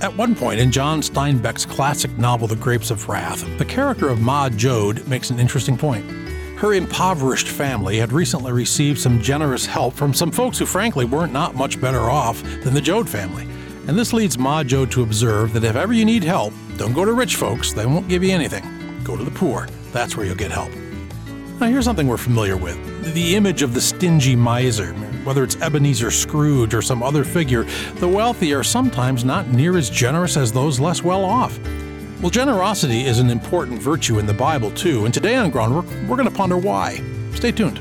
At one point in John Steinbeck's classic novel, The Grapes of Wrath, the character of Ma Joad makes an interesting point. Her impoverished family had recently received some generous help from some folks who, frankly, weren't not much better off than the Joad family. And this leads Ma Joad to observe that if ever you need help, don't go to rich folks, they won't give you anything. Go to the poor, that's where you'll get help. Now, here's something we're familiar with the image of the stingy miser. Whether it's Ebenezer Scrooge or some other figure, the wealthy are sometimes not near as generous as those less well off. Well, generosity is an important virtue in the Bible, too, and today on Groundwork, we're going to ponder why. Stay tuned.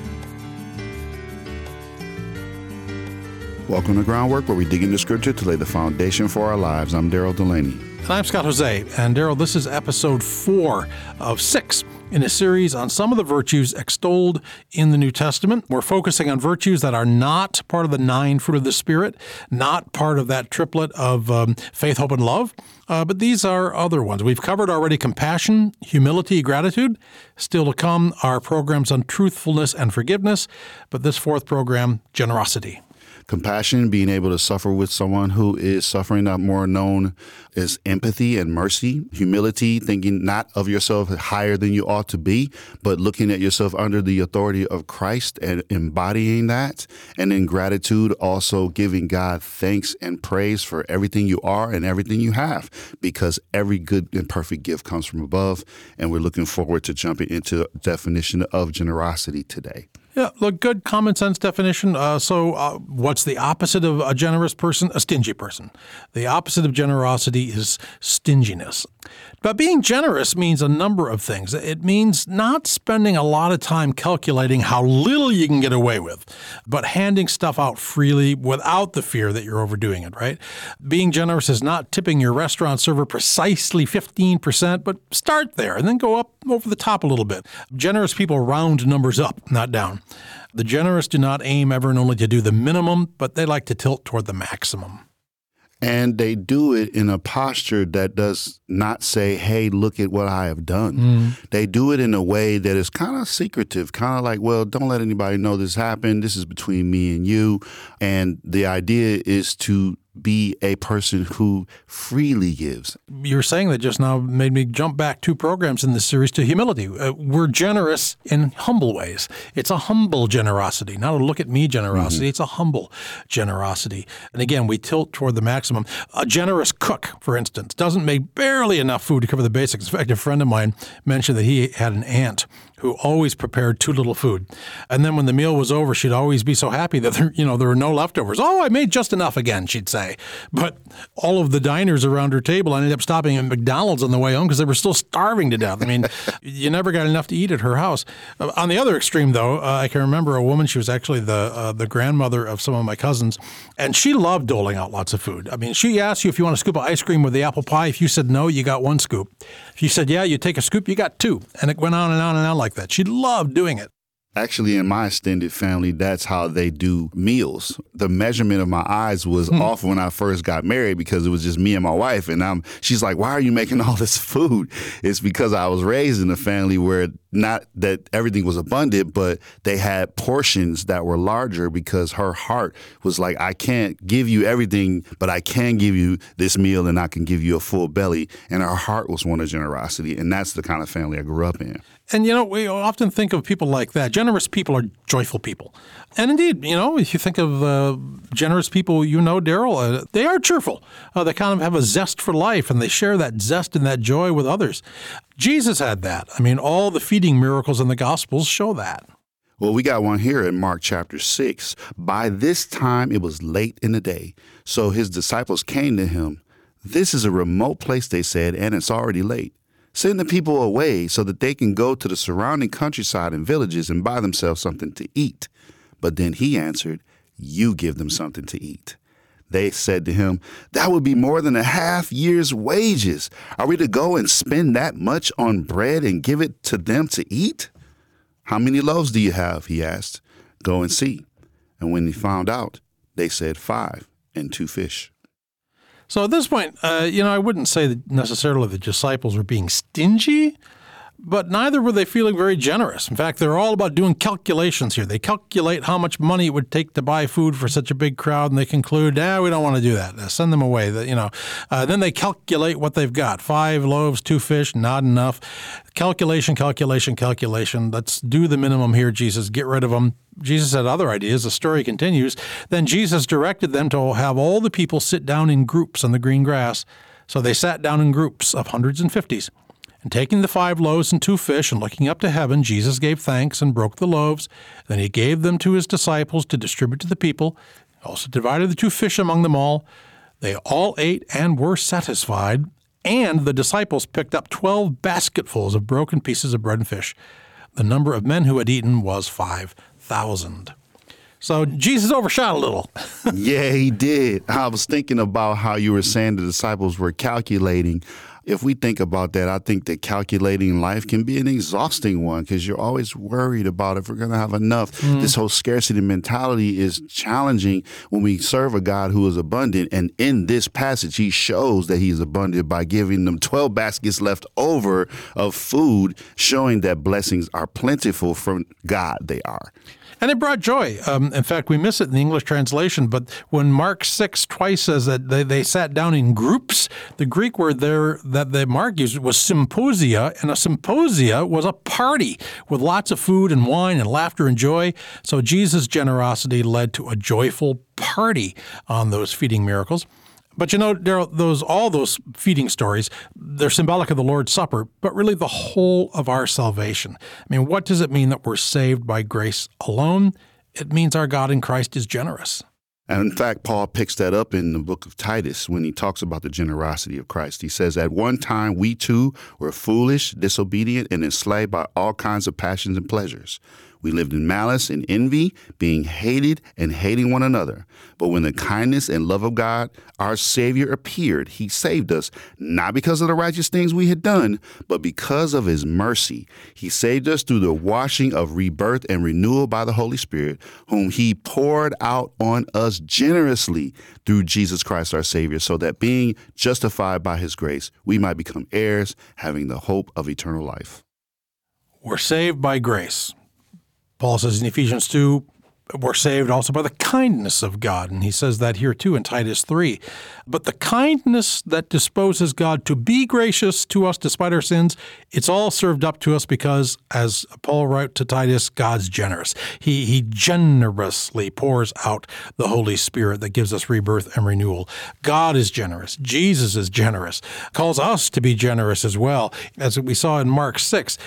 Welcome to Groundwork, where we dig into Scripture to lay the foundation for our lives. I'm Daryl Delaney. And I'm Scott Hoezee. And Daryl, this is episode four of six in a series on some of the virtues extolled in the New Testament. We're focusing on virtues that are not part of the nine fruit of the Spirit, not part of that triplet of um, faith, hope, and love, uh, but these are other ones. We've covered already compassion, humility, gratitude. Still to come are programs on truthfulness and forgiveness, but this fourth program, generosity compassion, being able to suffer with someone who is suffering, not more known as empathy and mercy, humility, thinking not of yourself higher than you ought to be, but looking at yourself under the authority of Christ and embodying that. And in gratitude, also giving God thanks and praise for everything you are and everything you have, because every good and perfect gift comes from above. And we're looking forward to jumping into definition of generosity today. Yeah, look, good common sense definition. Uh, so, uh, what's the opposite of a generous person? A stingy person. The opposite of generosity is stinginess. But being generous means a number of things. It means not spending a lot of time calculating how little you can get away with, but handing stuff out freely without the fear that you're overdoing it, right? Being generous is not tipping your restaurant server precisely 15%, but start there and then go up over the top a little bit. Generous people round numbers up, not down. The generous do not aim ever and only to do the minimum, but they like to tilt toward the maximum. And they do it in a posture that does not say, hey, look at what I have done. Mm. They do it in a way that is kind of secretive, kind of like, well, don't let anybody know this happened. This is between me and you. And the idea is to be a person who freely gives. You're saying that just now made me jump back two programs in this series to humility. Uh, we're generous in humble ways. It's a humble generosity, not a look at me generosity. Mm-hmm. It's a humble generosity. And again, we tilt toward the maximum. A generous cook, for instance, doesn't make barely enough food to cover the basics. In fact, a friend of mine mentioned that he had an aunt who always prepared too little food. And then when the meal was over, she'd always be so happy that there, you know, there were no leftovers. Oh, I made just enough again, she'd say. But all of the diners around her table ended up stopping at McDonald's on the way home because they were still starving to death. I mean, you never got enough to eat at her house. Uh, on the other extreme, though, uh, I can remember a woman. She was actually the uh, the grandmother of some of my cousins, and she loved doling out lots of food. I mean, she asked you if you want a scoop of ice cream with the apple pie. If you said no, you got one scoop. If you said yeah, you take a scoop, you got two, and it went on and on and on like that. She loved doing it. Actually, in my extended family, that's how they do meals. The measurement of my eyes was hmm. off when I first got married because it was just me and my wife. And I'm, she's like, "Why are you making all this food?" It's because I was raised in a family where not that everything was abundant, but they had portions that were larger because her heart was like, "I can't give you everything, but I can give you this meal, and I can give you a full belly." And her heart was one of generosity, and that's the kind of family I grew up in. And you know, we often think of people like that. Generous people are joyful people. And indeed, you know, if you think of uh, generous people, you know, Daryl, uh, they are cheerful. Uh, they kind of have a zest for life and they share that zest and that joy with others. Jesus had that. I mean, all the feeding miracles in the Gospels show that. Well, we got one here in Mark chapter 6. By this time, it was late in the day. So his disciples came to him. This is a remote place, they said, and it's already late. Send the people away so that they can go to the surrounding countryside and villages and buy themselves something to eat. But then he answered, You give them something to eat. They said to him, That would be more than a half year's wages. Are we to go and spend that much on bread and give it to them to eat? How many loaves do you have? He asked. Go and see. And when he found out, they said, Five and two fish. So at this point, uh, you know, I wouldn't say that necessarily the disciples were being stingy, but neither were they feeling very generous. In fact, they're all about doing calculations here. They calculate how much money it would take to buy food for such a big crowd, and they conclude, ah, we don't want to do that. Send them away. you know. Uh, then they calculate what they've got: five loaves, two fish, not enough. Calculation, calculation, calculation. Let's do the minimum here, Jesus. Get rid of them. Jesus had other ideas. The story continues. Then Jesus directed them to have all the people sit down in groups on the green grass. So they sat down in groups of hundreds and fifties. And taking the five loaves and two fish, and looking up to heaven, Jesus gave thanks and broke the loaves. Then he gave them to his disciples to distribute to the people. He also divided the two fish among them all. They all ate and were satisfied. And the disciples picked up twelve basketfuls of broken pieces of bread and fish. The number of men who had eaten was five thousand. So Jesus overshot a little. yeah, he did. I was thinking about how you were saying the disciples were calculating if we think about that, I think that calculating life can be an exhausting one because you're always worried about if we're going to have enough. Mm. This whole scarcity mentality is challenging when we serve a God who is abundant. And in this passage, he shows that he is abundant by giving them 12 baskets left over of food, showing that blessings are plentiful from God. They are. And it brought joy. Um, in fact, we miss it in the English translation, but when Mark 6 twice says that they, they sat down in groups, the Greek word there that the Mark used was symposia, and a symposia was a party with lots of food and wine and laughter and joy. So Jesus' generosity led to a joyful party on those feeding miracles. But you know, Daryl, those all those feeding stories, they're symbolic of the Lord's Supper, but really the whole of our salvation. I mean, what does it mean that we're saved by grace alone? It means our God in Christ is generous. And in fact, Paul picks that up in the book of Titus when he talks about the generosity of Christ. He says, At one time, we too were foolish, disobedient, and enslaved by all kinds of passions and pleasures. We lived in malice and envy, being hated and hating one another. But when the kindness and love of God, our Savior, appeared, He saved us, not because of the righteous things we had done, but because of His mercy. He saved us through the washing of rebirth and renewal by the Holy Spirit, whom He poured out on us generously through Jesus Christ our Savior, so that being justified by His grace, we might become heirs, having the hope of eternal life. We're saved by grace. Paul says in Ephesians 2, we're saved also by the kindness of God. And he says that here too in Titus 3. But the kindness that disposes God to be gracious to us despite our sins, it's all served up to us because, as Paul wrote to Titus, God's generous. He, he generously pours out the Holy Spirit that gives us rebirth and renewal. God is generous. Jesus is generous, calls us to be generous as well. As we saw in Mark 6,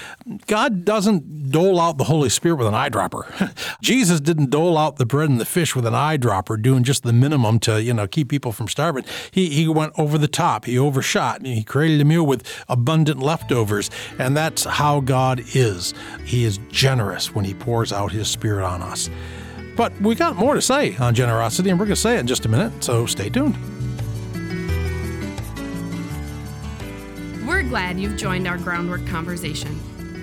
God doesn't dole out the Holy Spirit with an eyedropper. Jesus didn't dole out the bread and the fish with an eyedropper, doing just the minimum to you know keep people from starving. He he went over the top. He overshot. He created a meal with abundant leftovers, and that's how God is. He is generous when He pours out His Spirit on us. But we got more to say on generosity, and we're going to say it in just a minute. So stay tuned. We're glad you've joined our groundwork conversation.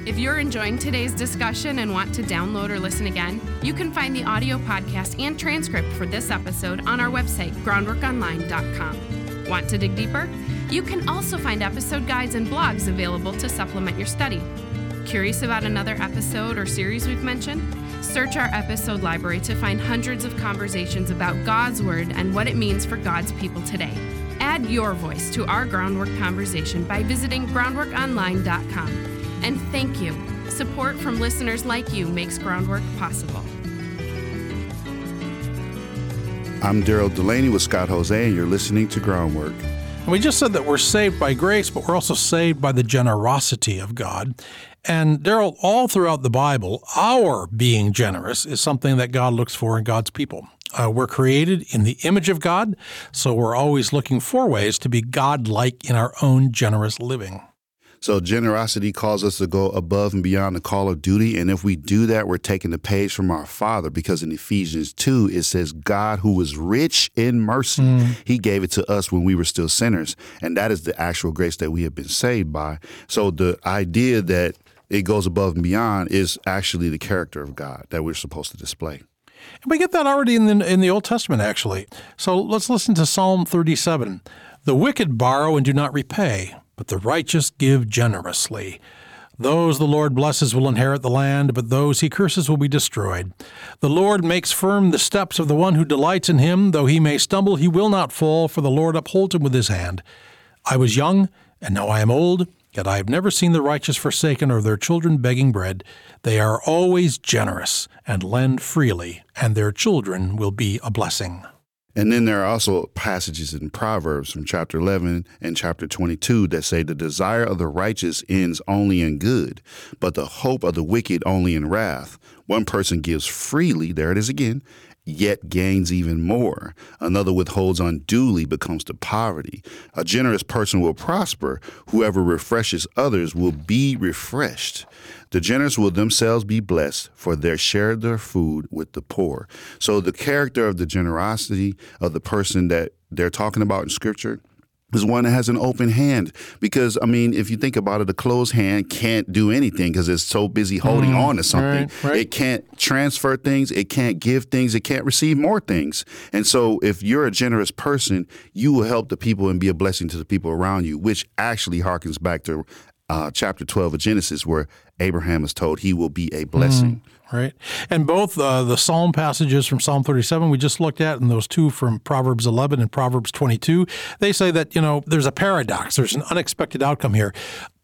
If you're enjoying today's discussion and want to download or listen again, you can find the audio podcast and transcript for this episode on our website, groundworkonline.com. Want to dig deeper? You can also find episode guides and blogs available to supplement your study. Curious about another episode or series we've mentioned? Search our episode library to find hundreds of conversations about God's Word and what it means for God's people today. Add your voice to our groundwork conversation by visiting groundworkonline.com. And thank you. Support from listeners like you makes Groundwork possible. I'm Daryl Delaney with Scott Hoezee, and you're listening to Groundwork. And we just said that we're saved by grace, but we're also saved by the generosity of God. And Daryl, all throughout the Bible, our being generous is something that God looks for in God's people. Uh, we're created in the image of God, so we're always looking for ways to be God like in our own generous living. So generosity calls us to go above and beyond the call of duty. And if we do that, we're taking the page from our Father because in Ephesians 2, it says, God who was rich in mercy, mm. he gave it to us when we were still sinners. And that is the actual grace that we have been saved by. So the idea that it goes above and beyond is actually the character of God that we're supposed to display. And we get that already in the, in the Old Testament, actually. So let's listen to Psalm 37. The wicked borrow and do not repay but the righteous give generously. Those the Lord blesses will inherit the land, but those he curses will be destroyed. The Lord makes firm the steps of the one who delights in him. Though he may stumble, he will not fall, for the Lord upholds him with his hand. I was young, and now I am old, yet I have never seen the righteous forsaken or their children begging bread. They are always generous and lend freely, and their children will be a blessing. And then there are also passages in Proverbs from chapter 11 and chapter 22 that say the desire of the righteous ends only in good, but the hope of the wicked only in wrath. One person gives freely, there it is again, yet gains even more. Another withholds unduly, becomes to poverty. A generous person will prosper. Whoever refreshes others will be refreshed. The generous will themselves be blessed, for they share their food with the poor. So the character of the generosity of the person that they're talking about in scripture is one that has an open hand because I mean, if you think about it, a closed hand can't do anything because it's so busy holding mm, on to something. Right, right. It can't transfer things, it can't give things, it can't receive more things. And so, if you're a generous person, you will help the people and be a blessing to the people around you, which actually harkens back to uh, chapter 12 of Genesis, where Abraham is told he will be a blessing. Mm right? And both uh, the Psalm passages from Psalm 37 we just looked at, and those two from Proverbs 11 and Proverbs 22, they say that, you know, there's a paradox, there's an unexpected outcome here.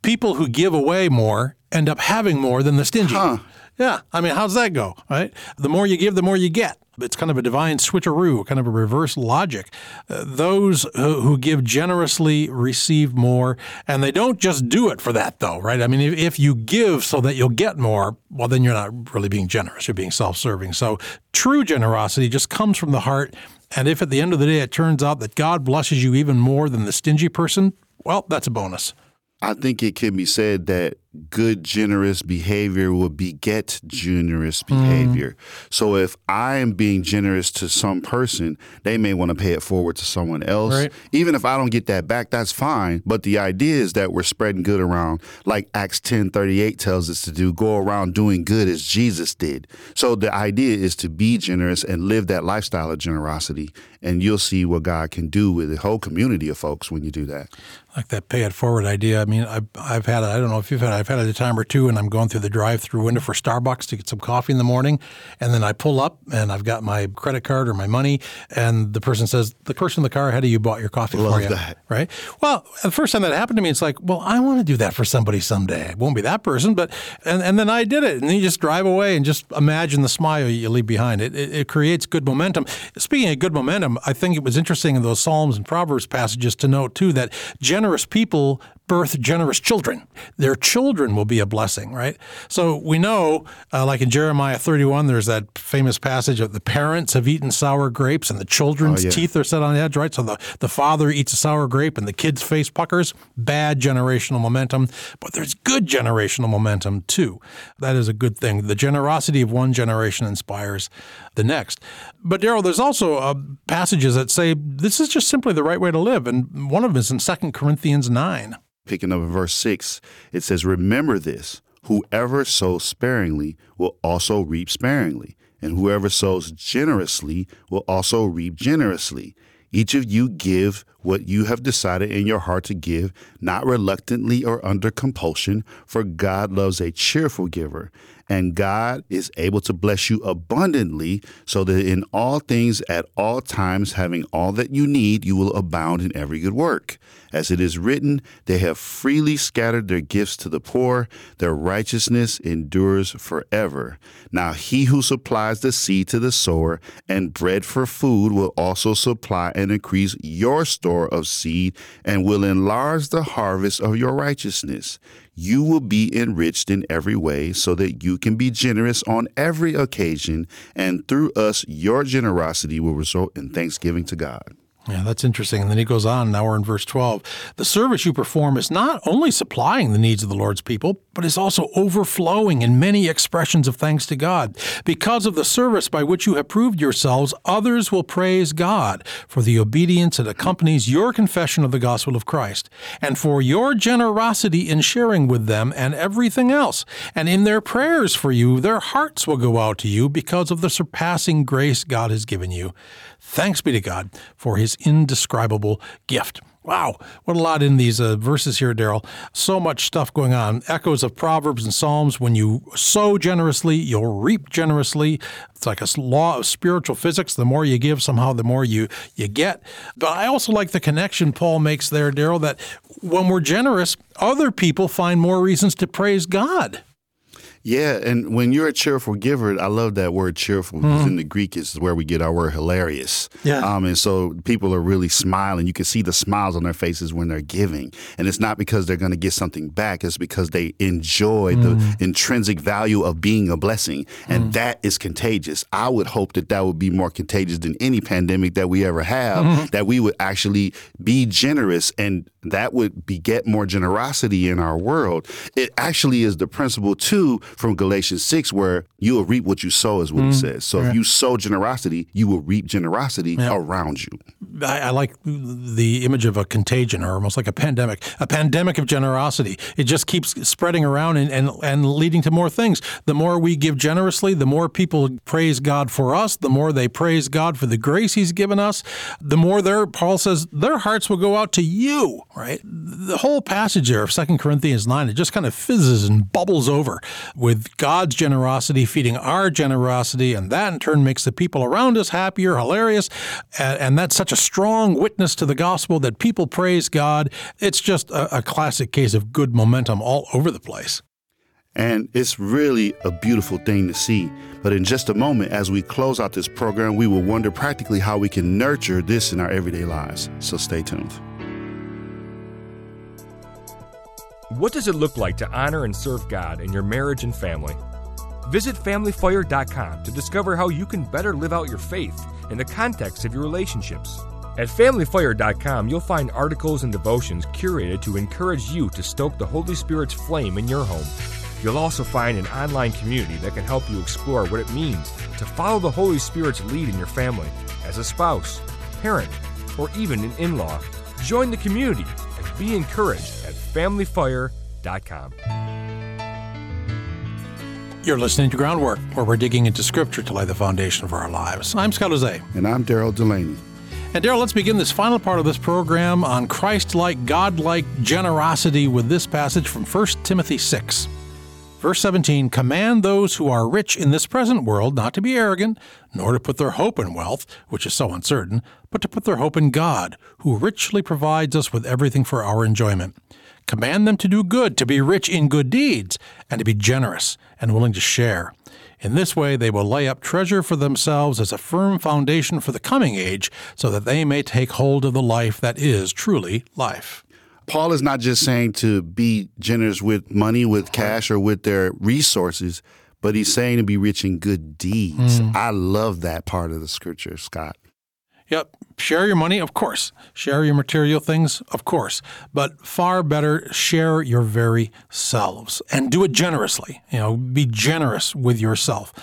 People who give away more end up having more than the stingy. Huh. Yeah, I mean, how's that go, right? The more you give, the more you get. It's kind of a divine switcheroo, kind of a reverse logic. Uh, those who, who, give generously receive more, and they don't just do it for that, though, right? I mean, if, if you give so that you'll get more, well, then you're not really being generous. You're being self serving. So true generosity just comes from the heart. And if at the end of the day it turns out that God blesses you even more than the stingy person, well, that's a bonus. I think it can be said that good, generous behavior will beget generous mm. behavior. Mm. So if I am being generous to some person, they may want to pay it forward to someone else. Right. Even if I don't get that back, that's fine. But the idea is that we're spreading good around, like Acts ten thirty eight tells us to do, go around doing good as Jesus did. So the idea is to be generous and live that lifestyle of generosity. And you'll see what God can do with the whole community of folks when you do that. Like that pay it forward idea. I mean, I've, I've had it. I don't know if you've had it. I've had it a time or two, and I'm going through the drive-through window for Starbucks to get some coffee in the morning, and then I pull up and I've got my credit card or my money, and the person says, "The person in the car ahead of you bought your coffee Love for you." That. Right? Well, the first time that happened to me, it's like, well, I want to do that for somebody someday. It won't be that person, but and and then I did it, and then you just drive away and just imagine the smile you leave behind. It it, it creates good momentum. Speaking of good momentum, I think it was interesting in those Psalms and Proverbs passages to note too that generous people birth generous children. Their children will be a blessing, right? So we know, uh, like in Jeremiah 31, there's that famous passage of the parents have eaten sour grapes and the children's oh, yeah. teeth are set on edge, right? So the, the father eats a sour grape and the kid's face puckers. Bad generational momentum, but there's good generational momentum too. That is a good thing. The generosity of one generation inspires the next. But Daryl, there's also uh, passages that say this is just simply the right way to live. And one of them is in 2 Corinthians 9 picking up in verse 6, it says, Remember this whoever sows sparingly will also reap sparingly, and whoever sows generously will also reap generously. Each of you give what you have decided in your heart to give, not reluctantly or under compulsion, for God loves a cheerful giver. And God is able to bless you abundantly, so that in all things, at all times, having all that you need, you will abound in every good work. As it is written, they have freely scattered their gifts to the poor, their righteousness endures forever. Now he who supplies the seed to the sower and bread for food will also supply and increase your store of seed and will enlarge the harvest of your righteousness you will be enriched in every way so that you can be generous on every occasion, and through us, your generosity will result in thanksgiving to God. Yeah, that's interesting. And then he goes on, now we're in verse 12. The service you perform is not only supplying the needs of the Lord's people, but is also overflowing in many expressions of thanks to God. Because of the service by which you have proved yourselves, others will praise God for the obedience that accompanies your confession of the gospel of Christ, and for your generosity in sharing with them and everything else. And in their prayers for you, their hearts will go out to you because of the surpassing grace God has given you. Thanks be to God for his indescribable gift. Wow, what a lot in these uh, verses here, Daryl. So much stuff going on. Echoes of Proverbs and Psalms. When you sow generously, you'll reap generously. It's like a law of spiritual physics. The more you give, somehow the more you, you get. But I also like the connection Paul makes there, Daryl, that when we're generous, other people find more reasons to praise God. Yeah, and when you're a cheerful giver, I love that word cheerful because mm-hmm. in the Greek is where we get our word hilarious. Yeah. Um, and so people are really smiling. You can see the smiles on their faces when they're giving. And it's not because they're going to get something back, it's because they enjoy mm. the intrinsic value of being a blessing. And mm. that is contagious. I would hope that that would be more contagious than any pandemic that we ever have, mm-hmm. that we would actually be generous and that would beget more generosity in our world. It actually is the principle, too, from Galatians 6, where you will reap what you sow, is what mm, he says. So yeah. if you sow generosity, you will reap generosity yeah. around you. I, I, like the image of a contagion or almost like a pandemic, a pandemic of generosity. It just keeps spreading around and, and, and leading to more things. The more we give generously, the more people praise God for us, the more they praise God for the grace he's given us, the more their, Paul says, their hearts will go out to you right? The whole passage there of 2 Corinthians 9, it just kind of fizzes and bubbles over with God's generosity feeding our generosity, and that in turn makes the people around us happier, hilarious, and, that's such a strong witness to the gospel that people praise God. It's just a, a classic case of good momentum all over the place. And it's really a beautiful thing to see. But in just a moment, as we close out this program, we will wonder practically how we can nurture this in our everyday lives. So stay tuned. What does it look like to honor and serve God in your marriage and family? Visit FamilyFire.com to discover how you can better live out your faith in the context of your relationships. At FamilyFire.com, you'll find articles and devotions curated to encourage you to stoke the Holy Spirit's flame in your home. You'll also find an online community that can help you explore what it means to follow the Holy Spirit's lead in your family as a spouse, parent, or even an in law. Join the community and be encouraged at familyfire.com. You're listening to Groundwork, where we're digging into Scripture to lay the foundation for our lives. I'm Scott Hoezee. And I'm Daryl Delaney. And Daryl, let's begin this final part of this program on Christ like, God like generosity with this passage from 1 Timothy 6. Verse 17 Command those who are rich in this present world not to be arrogant, nor to put their hope in wealth, which is so uncertain, but to put their hope in God, who richly provides us with everything for our enjoyment. Command them to do good, to be rich in good deeds, and to be generous and willing to share. In this way, they will lay up treasure for themselves as a firm foundation for the coming age, so that they may take hold of the life that is truly life. Paul is not just saying to be generous with money, with cash, or with their resources, but he's saying to be rich in good deeds. Mm. I love that part of the scripture, Scott. Yep. Share your money, of course. Share your material things, of course. But far better, share your very selves and do it generously. You know, be generous with yourself.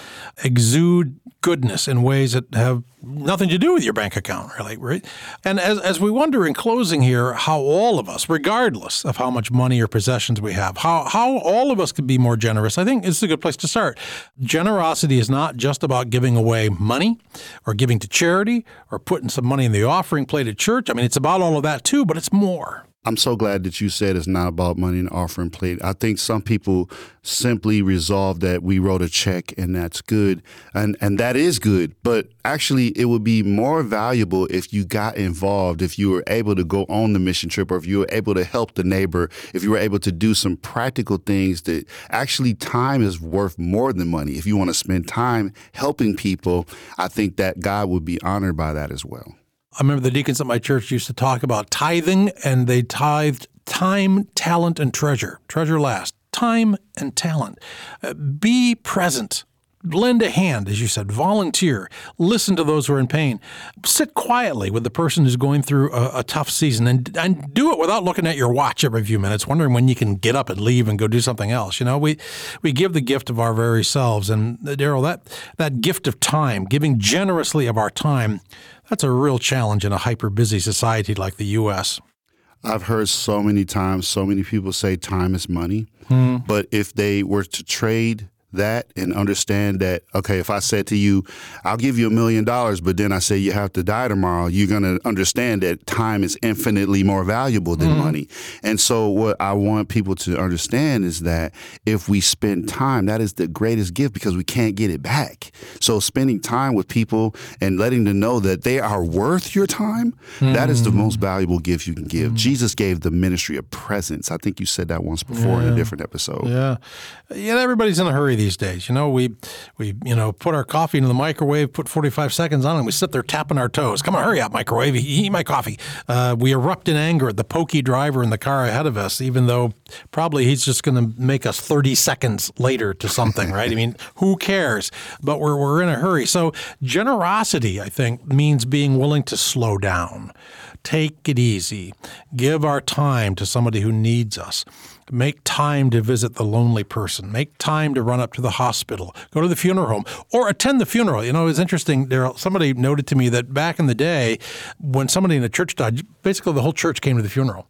Exude goodness in ways that have nothing to do with your bank account, really, right? And as, as we wonder in closing here, how all of us, regardless of how much money or possessions we have, how, how all of us could be more generous, I think is a good place to start. Generosity is not just about giving away money or giving to charity or putting some money in the offering plate at church. I mean, it's about all of that too, but it's more. I'm so glad that you said it's not about money and offering plate. I think some people simply resolve that we wrote a check and that's good. And and that is good, but actually it would be more valuable if you got involved, if you were able to go on the mission trip or if you were able to help the neighbor, if you were able to do some practical things that actually time is worth more than money. If you want to spend time helping people, I think that God would be honored by that as well. I remember the deacons at my church used to talk about tithing, and they tithed time, talent, and treasure. Treasure last. Time and talent. Uh, be present. Lend a hand, as you said, volunteer, listen to those who are in pain, sit quietly with the person who's going through a, a, tough season, and, and do it without looking at your watch every few minutes, wondering when you can get up and leave and go do something else. You know, we, we give the gift of our very selves. And uh, Daryl, that, that gift of time, giving generously of our time, that's a real challenge in a hyper busy society like the U.S. I've heard so many times, so many people say time is money. Hmm. But if they were to trade that and understand that, okay, if I said to you, I'll give you a million dollars, but then I say you have to die tomorrow, you're going to understand that time is infinitely more valuable than mm-hmm. money. And so, what I want people to understand is that if we spend time, that is the greatest gift because we can't get it back. So, spending time with people and letting them know that they are worth your time, mm-hmm. that is the most mm. valuable gift you can give. Mm-hmm. Jesus gave the ministry of presence. I think you said that once before yeah. in a different episode. Yeah. Yeah, everybody's in a hurry these days. You know, we we you know put our coffee into the microwave, put 45 seconds on, it, and we sit there tapping our toes. Come on, hurry up, microwave! Eat my coffee. Uh, we erupt in anger at the pokey driver in the car ahead of us, even though probably he's just going to make us 30 seconds later to something, right? I mean, who cares? But we're we're in a hurry. So generosity, I think, means being willing to slow down. Take it easy. Give our time to somebody who needs us. Make time to visit the lonely person. Make time to run up to the hospital. Go to the funeral home or attend the funeral. You know, it was interesting. There, somebody noted to me that back in the day, when somebody in a church died, basically the whole church came to the funeral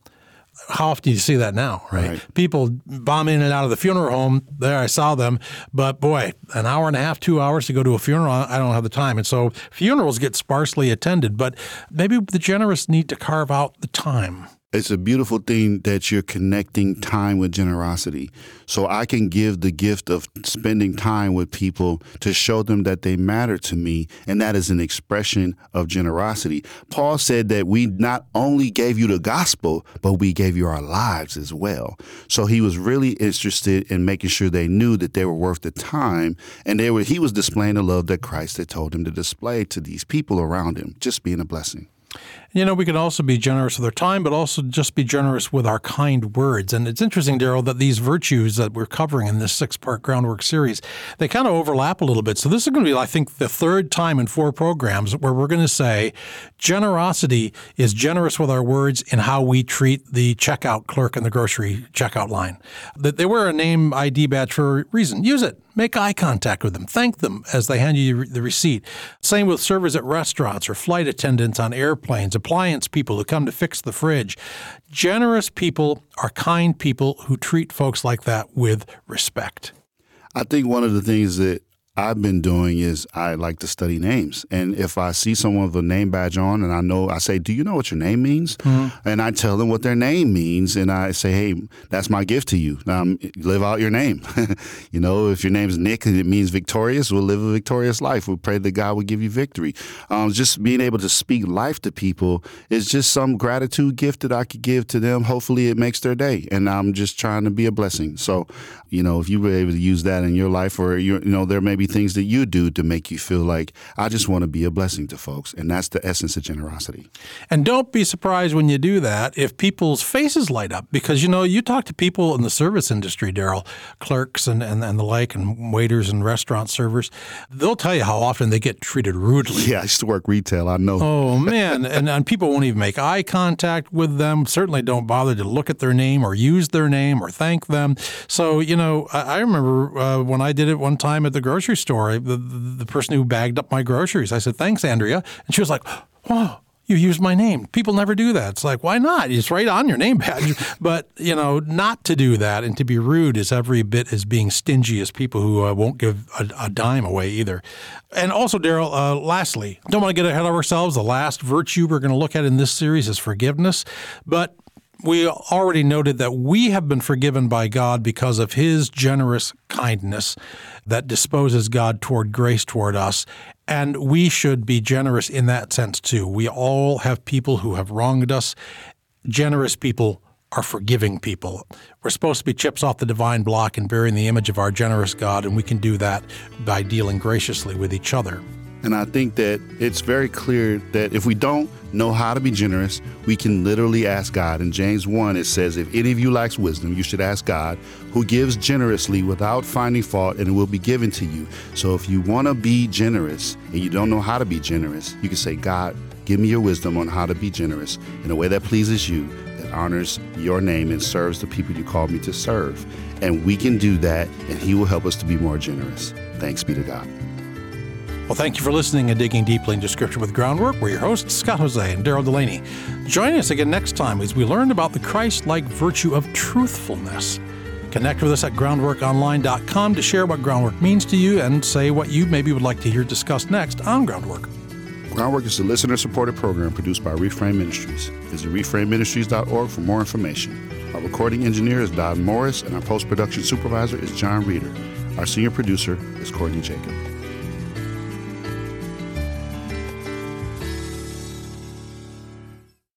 how often do you see that now, right? right? People bomb in and out of the funeral home. There, I saw them, but boy, an hour and a half, two hours to go to a funeral, I don't have the time. And so funerals get sparsely attended, but maybe the generous need to carve out the time it's a beautiful thing that you're connecting time with generosity. So I can give the gift of spending time with people to show them that they matter to me, and that is an expression of generosity. Paul said that we not only gave you the gospel, but we gave you our lives as well. So he was really interested in making sure they knew that they were worth the time, and they were he was displaying the love that Christ had told him to display to these people around him, just being a blessing. You know, we can also be generous with our time, but also just be generous with our kind words. And it's interesting, Daryl, that these virtues that we're covering in this six part groundwork series, they kind of overlap a little bit. So this is going to be, I think, the third time in four programs where we're going to say generosity is generous with our words in how we treat the checkout clerk in the grocery checkout line. That they wear a name ID badge for a reason. Use it. Make eye contact with them. Thank them as they hand you the receipt. Same with servers at restaurants or flight attendants on airplanes, appliance people who come to fix the fridge. Generous people are kind people who treat folks like that with respect. I think one of the things that I've been doing is I like to study names. And if I see someone with a name badge on and I know, I say, Do you know what your name means? Mm-hmm. And I tell them what their name means. And I say, Hey, that's my gift to you. Um, live out your name. you know, if your name is Nick and it means victorious, we'll live a victorious life. We pray that God will give you victory. Um, just being able to speak life to people is just some gratitude gift that I could give to them. Hopefully, it makes their day. And I'm just trying to be a blessing. So, you know, if you were able to use that in your life or, you know, there may be things that you do to make you feel like I just want to be a blessing to folks. And that's the essence of generosity. And don't be surprised when you do that if people's faces light up because, you know, you talk to people in the service industry, Daryl, clerks and, and, and the like, and waiters and restaurant servers, they'll tell you how often they get treated rudely. Yeah, I used to work retail. I know. Oh, man. and, and people won't even make eye contact with them, certainly don't bother to look at their name or use their name or thank them. So, you know, I, I remember uh, when I did it one time at the grocery store, the, the person who bagged up my groceries. I said, "Thanks, Andrea," and she was like, "Whoa." You used my name. People never do that. It's like, why not? It's right on your name badge. but, you know, not to do that and to be rude is every bit as being stingy as people who uh, won't give a, a, dime away either. And also, Daryl, uh, lastly, don't want to get ahead of ourselves. The last virtue we're going to look at in this series is forgiveness. But we already noted that we have been forgiven by God because of his generous kindness that disposes God toward grace toward us. And we should be generous in that sense too. We all have people who have wronged us. Generous people are forgiving people. We're supposed to be chips off the divine block and bearing the image of our generous God, and we can do that by dealing graciously with each other. And I think that it's very clear that if we don't know how to be generous, we can literally ask God. In James 1, it says, If any of you lacks wisdom, you should ask God, who gives generously without finding fault, and it will be given to you. So if you want to be generous and you don't know how to be generous, you can say, God, give me your wisdom on how to be generous in a way that pleases you, that honors your name, and serves the people you called me to serve. And we can do that, and He will help us to be more generous. Thanks be to God. Well, thank you for listening and digging deeply into Scripture with Groundwork. We're your hosts, Scott Hoezee and Daryl Delaney. Join us again next time as we learn about the Christ like virtue of truthfulness. Connect with us at groundworkonline.com to share what groundwork means to you and say what you maybe would like to hear discussed next on Groundwork. Groundwork is a listener supported program produced by Reframe Ministries. Visit reframeministries.org for more information. Our recording engineer is Don Morris, and our post production supervisor is John Reeder. Our senior producer is Courtney Jacob.